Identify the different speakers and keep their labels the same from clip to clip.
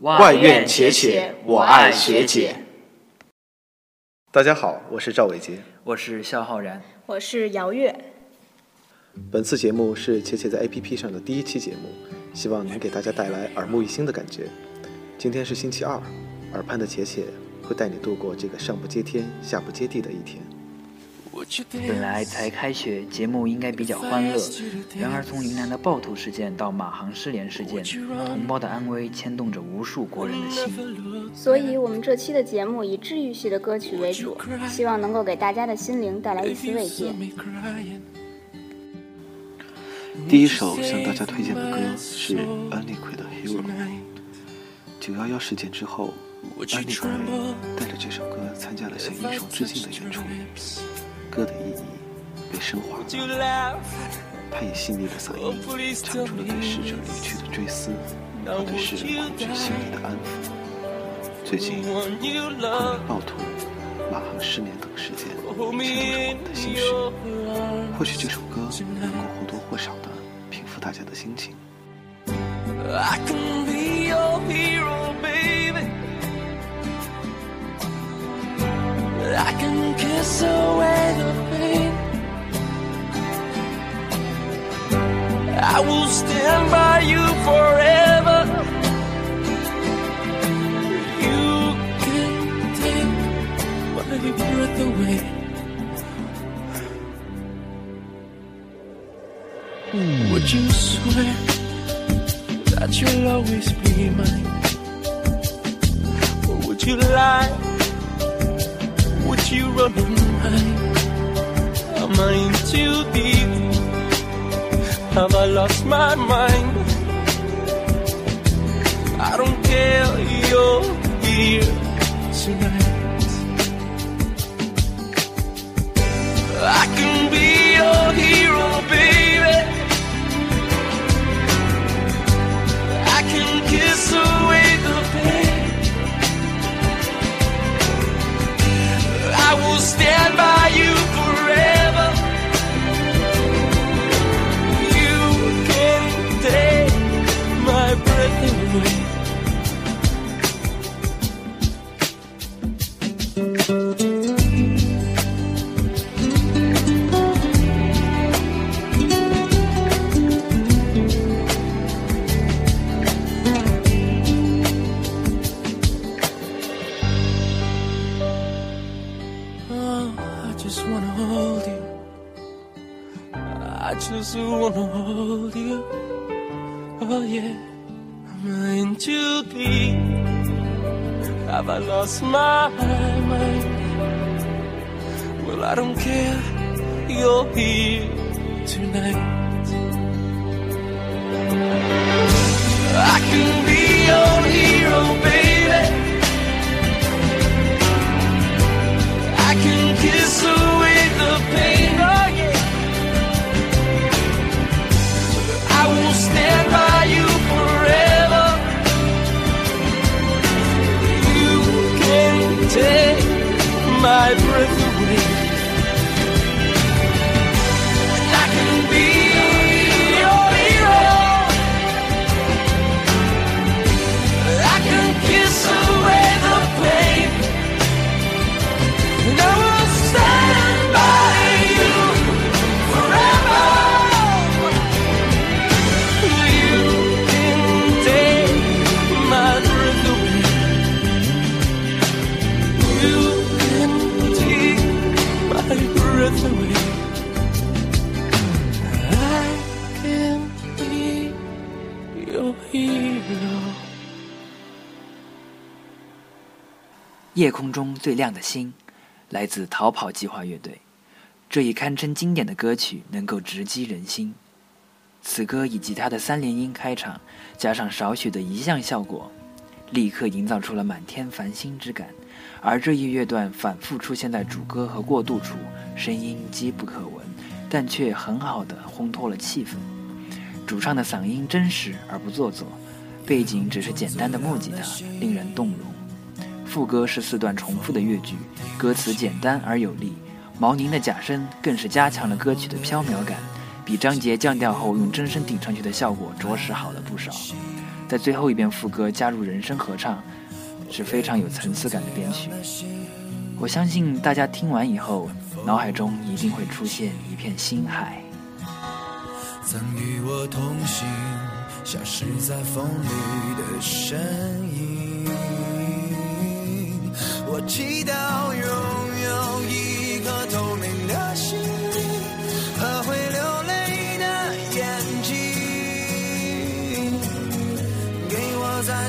Speaker 1: 外院且且，我爱学姐。
Speaker 2: 大家好，我是赵伟杰，
Speaker 3: 我是肖浩然，
Speaker 4: 我是姚月。
Speaker 2: 本次节目是且且在 APP 上的第一期节目，希望能给大家带来耳目一新的感觉。今天是星期二，耳畔的且且会带你度过这个上不接天、下不接地的一天。
Speaker 3: 本来才开学，节目应该比较欢乐。然而，从云南的暴徒事件到马航失联事件，同胞的安危牵动着无数国人的心。
Speaker 4: 所以，我们这期的节目以治愈系的歌曲为主，希望能够给大家的心灵带来一丝慰藉。
Speaker 2: 第一首向大家推荐的歌是安利奎的《Hero》。九幺幺事件之后，安利奎带着这首歌参加了向英雄致敬的演出。歌的意义被升华了，他以细腻的嗓音唱出了对逝者离去的追思和对世人恐惧心理的安抚。最近，昆明暴徒、马航失联等事件牵动着我们的心绪，或许这首歌能够或多或少的平复大家的心情。I can kiss away I will stand by you forever. You can take my breath away. Would you swear that you'll always be mine? Or would you lie? Would you run mine? Am I in too deep? Have I lost my mind? I don't care, you're here tonight. Just wanna hold you. Oh yeah, I'm in too deep. Have I lost my mind? Well, I don't care. You're here tonight. I can be your hero, baby. I can kiss away
Speaker 3: 夜空中最亮的星，来自逃跑计划乐队。这一堪称经典的歌曲能够直击人心。此歌以吉他的三连音开场，加上少许的移像效果，立刻营造出了满天繁星之感。而这一乐段反复出现在主歌和过渡处，声音机不可闻，但却很好的烘托了气氛。主唱的嗓音真实而不做作，背景只是简单的木吉他，令人动容。副歌是四段重复的乐句，歌词简单而有力。毛宁的假声更是加强了歌曲的飘渺感，比张杰降调后用真声顶上去的效果着实好了不少。
Speaker 5: 在最后一遍副歌加入人声合唱，是非常有层次感的编曲。我相信大家听完以后，脑海中一定会出现一片星海。
Speaker 3: 曾与我同行，消失在风里的身影。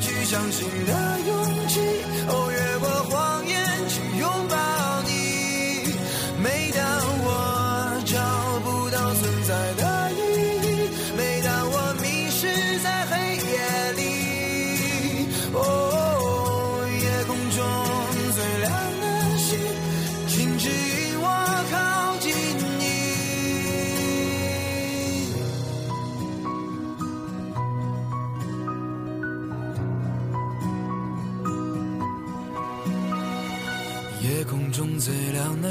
Speaker 3: 去相信的勇气。哦，越过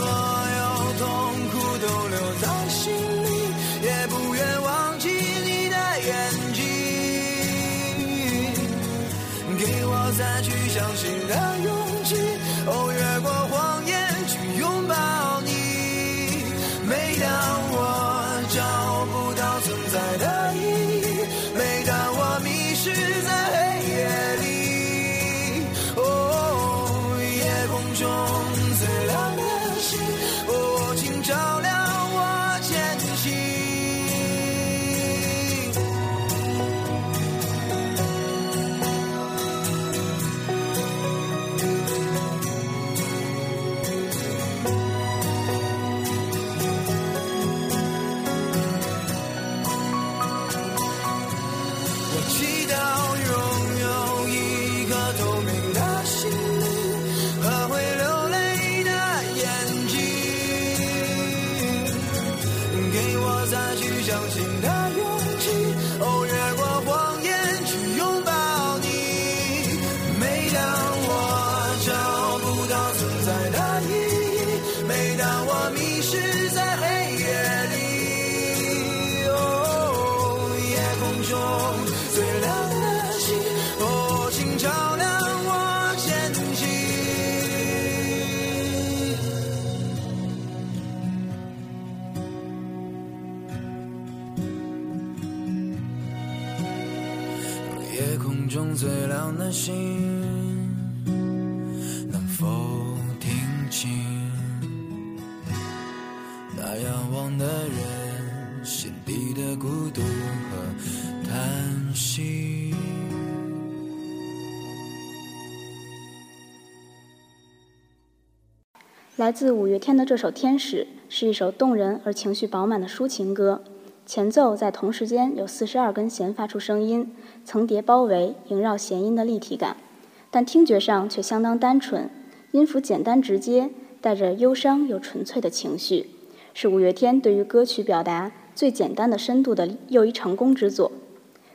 Speaker 3: 所有痛苦都留在心里，也不愿忘记你的眼睛，给我再去相信的勇气。哦，越过中最亮的星，能否听清？那仰望的人心底的孤独和叹息？
Speaker 4: 来自五月天的这首《天使》是一首动人而情绪饱满的抒情歌，前奏在同时间有四十二根弦发出声音，层叠包围，萦绕弦音的立体感，但听觉上却相当单纯，音符简单直接，带着忧伤又纯粹的情绪，是五月天对于歌曲表达最简单的深度的又一成功之作。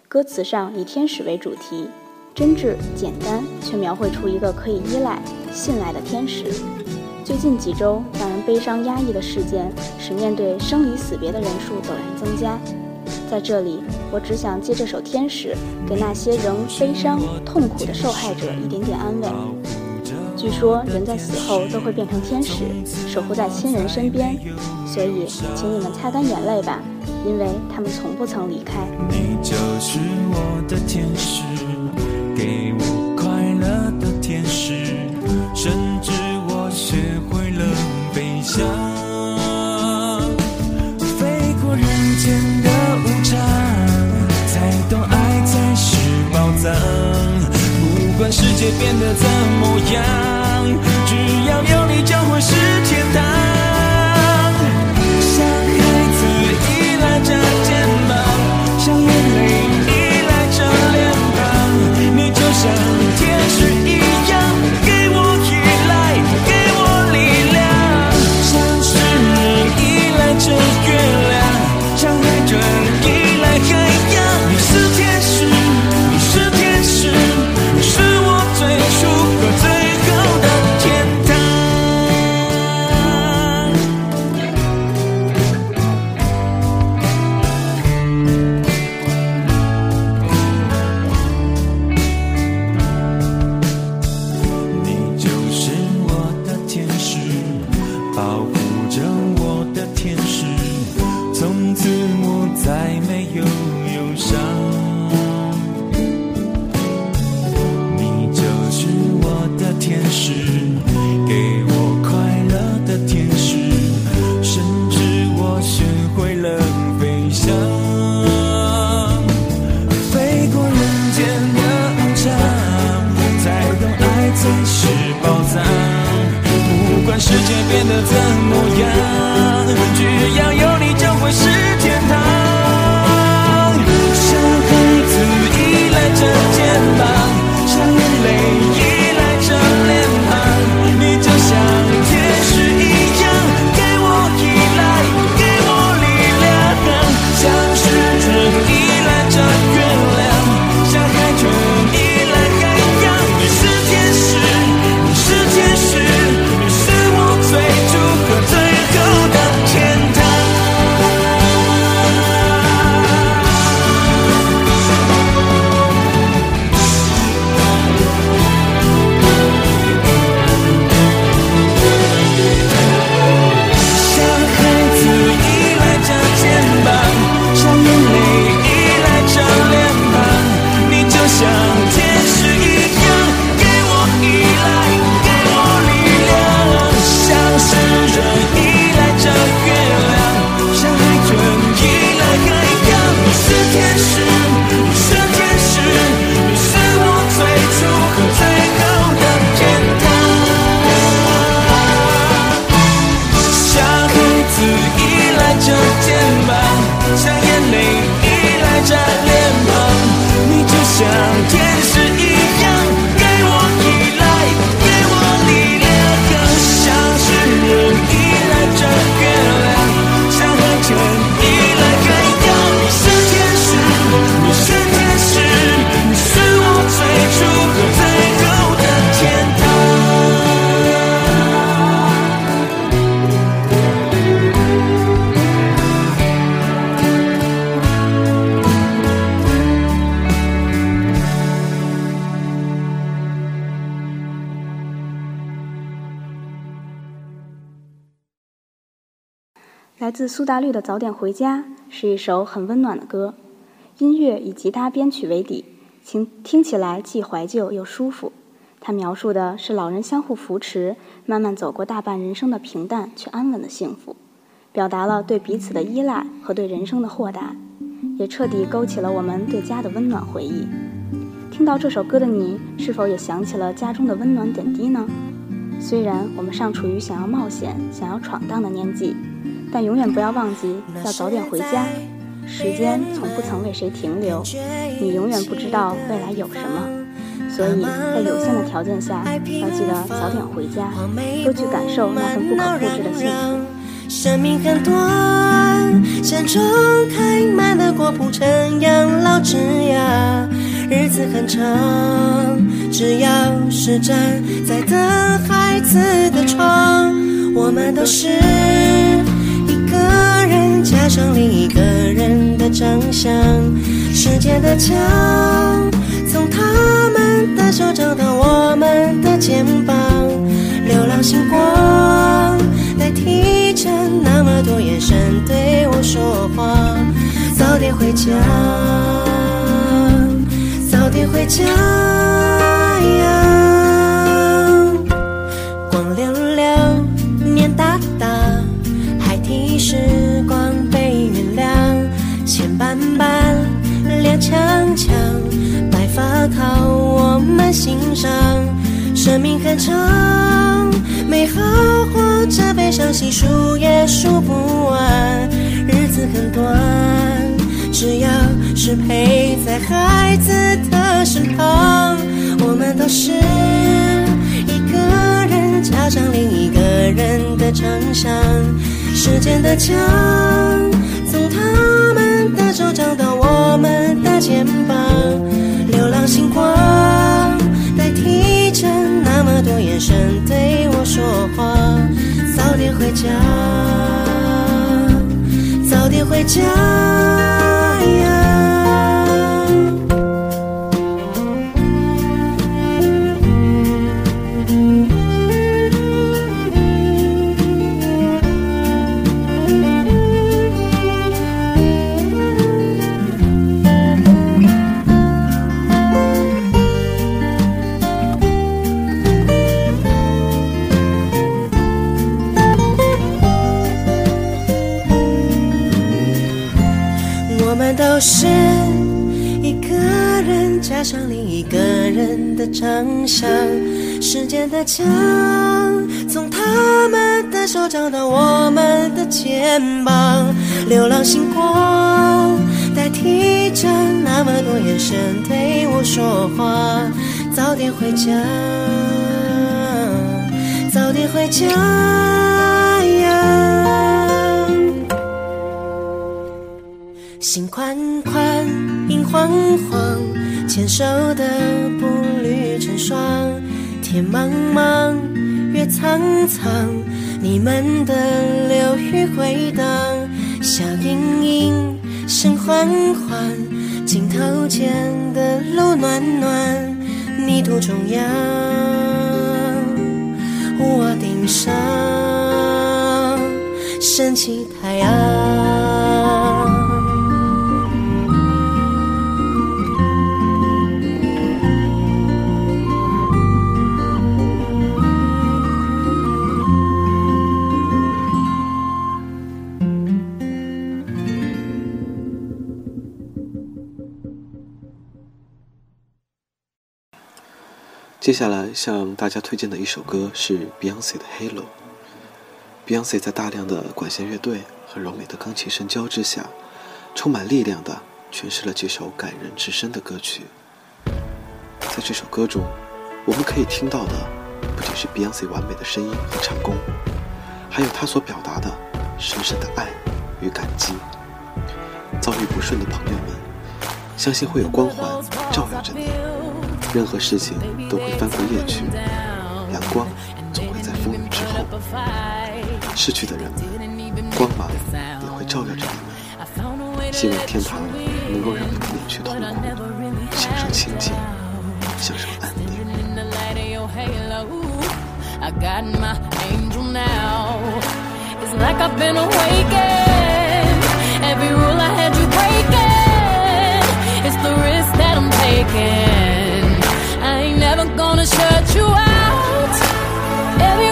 Speaker 4: 歌词上以天使为主题，真挚简单，却描绘出一个可以依赖、信赖的天使。最近几周，让人悲伤压抑的事件，使面对生离死别的人数陡然增加。在这里，我只想借这首《天使》，给那些仍悲伤、痛苦的受害者一点点安慰。据说，人在死后都会变成天使，守护在亲人身边，所以，请你们擦干眼泪吧，因为他们从不曾离开。
Speaker 3: 你就是我的天使，给我变得怎么样，只要有你就会
Speaker 4: 自苏打绿的《早点回家》是一首很温暖的歌，音乐以吉他编曲为底，听听起来既怀旧又舒服。它描述的是老人相互扶持，慢慢走过大半人生的平淡却安稳的幸福，表达了对彼此的依赖和对人生的豁达，也彻底勾起了我们对家的温暖回忆。听到这首歌的你，是否也想起了家中的温暖点滴呢？虽然我们尚处于想要冒险、想要闯荡的年纪，但永远不要忘记要早点回家。时间从不曾为谁停留，你永远不知道未来有什么，所以在有限的条件下，要记得早点回家，多去感受那份不可复制的幸福。
Speaker 6: 生命很短，山中开满的果铺成养老枝桠，日子很长，只要是站在等孩子的床，我们都是上另一个人的长相，时间的墙，从他们的手找到我们的肩膀，流浪星光。代替着那么多眼神对我说话，早点回家，早点回家！发靠我们欣赏，生命很长。美好或者悲伤，细数也数不完。日子很短，只要是陪在孩子的身旁，我们都是一个人加上另一个人的长相。时间的墙，从他们的手掌到我们的肩膀，光代替着那么多眼神对我说话，早点回家，早点回家。墙，从他们的手掌到我们的肩膀，流浪星光代替着那么多眼神对我说话，早点回家，早点回家呀。心宽宽，影晃晃，牵手的步履成双。天茫茫，月苍苍，你们的流语回荡。笑盈盈，声缓缓，镜头前的路暖暖。泥土中央，屋顶上，升起太阳。
Speaker 2: 接下来向大家推荐的一首歌是 Beyonce 的《Halo》。Beyonce 在大量的管弦乐队和柔美的钢琴声交织下，充满力量的诠释了这首感人至深的歌曲。
Speaker 6: 在这首歌中，我们可以听到的不仅是 Beyonce 完美的声音和唱功，还有她所表达的深深的爱与感激。遭遇不顺的朋友们，相信会有光环照耀着你。任何事情都会翻过叶去，阳光总会在风雨之后。逝去的人们，光芒也会照耀着你们。希望天堂能够让你们免去痛苦，享受清静，享受安宁。
Speaker 7: I got my angel now. It's like I've been awakened. Every rule I had you breaking. It's the risk that I'm taking. gonna shut you out. Every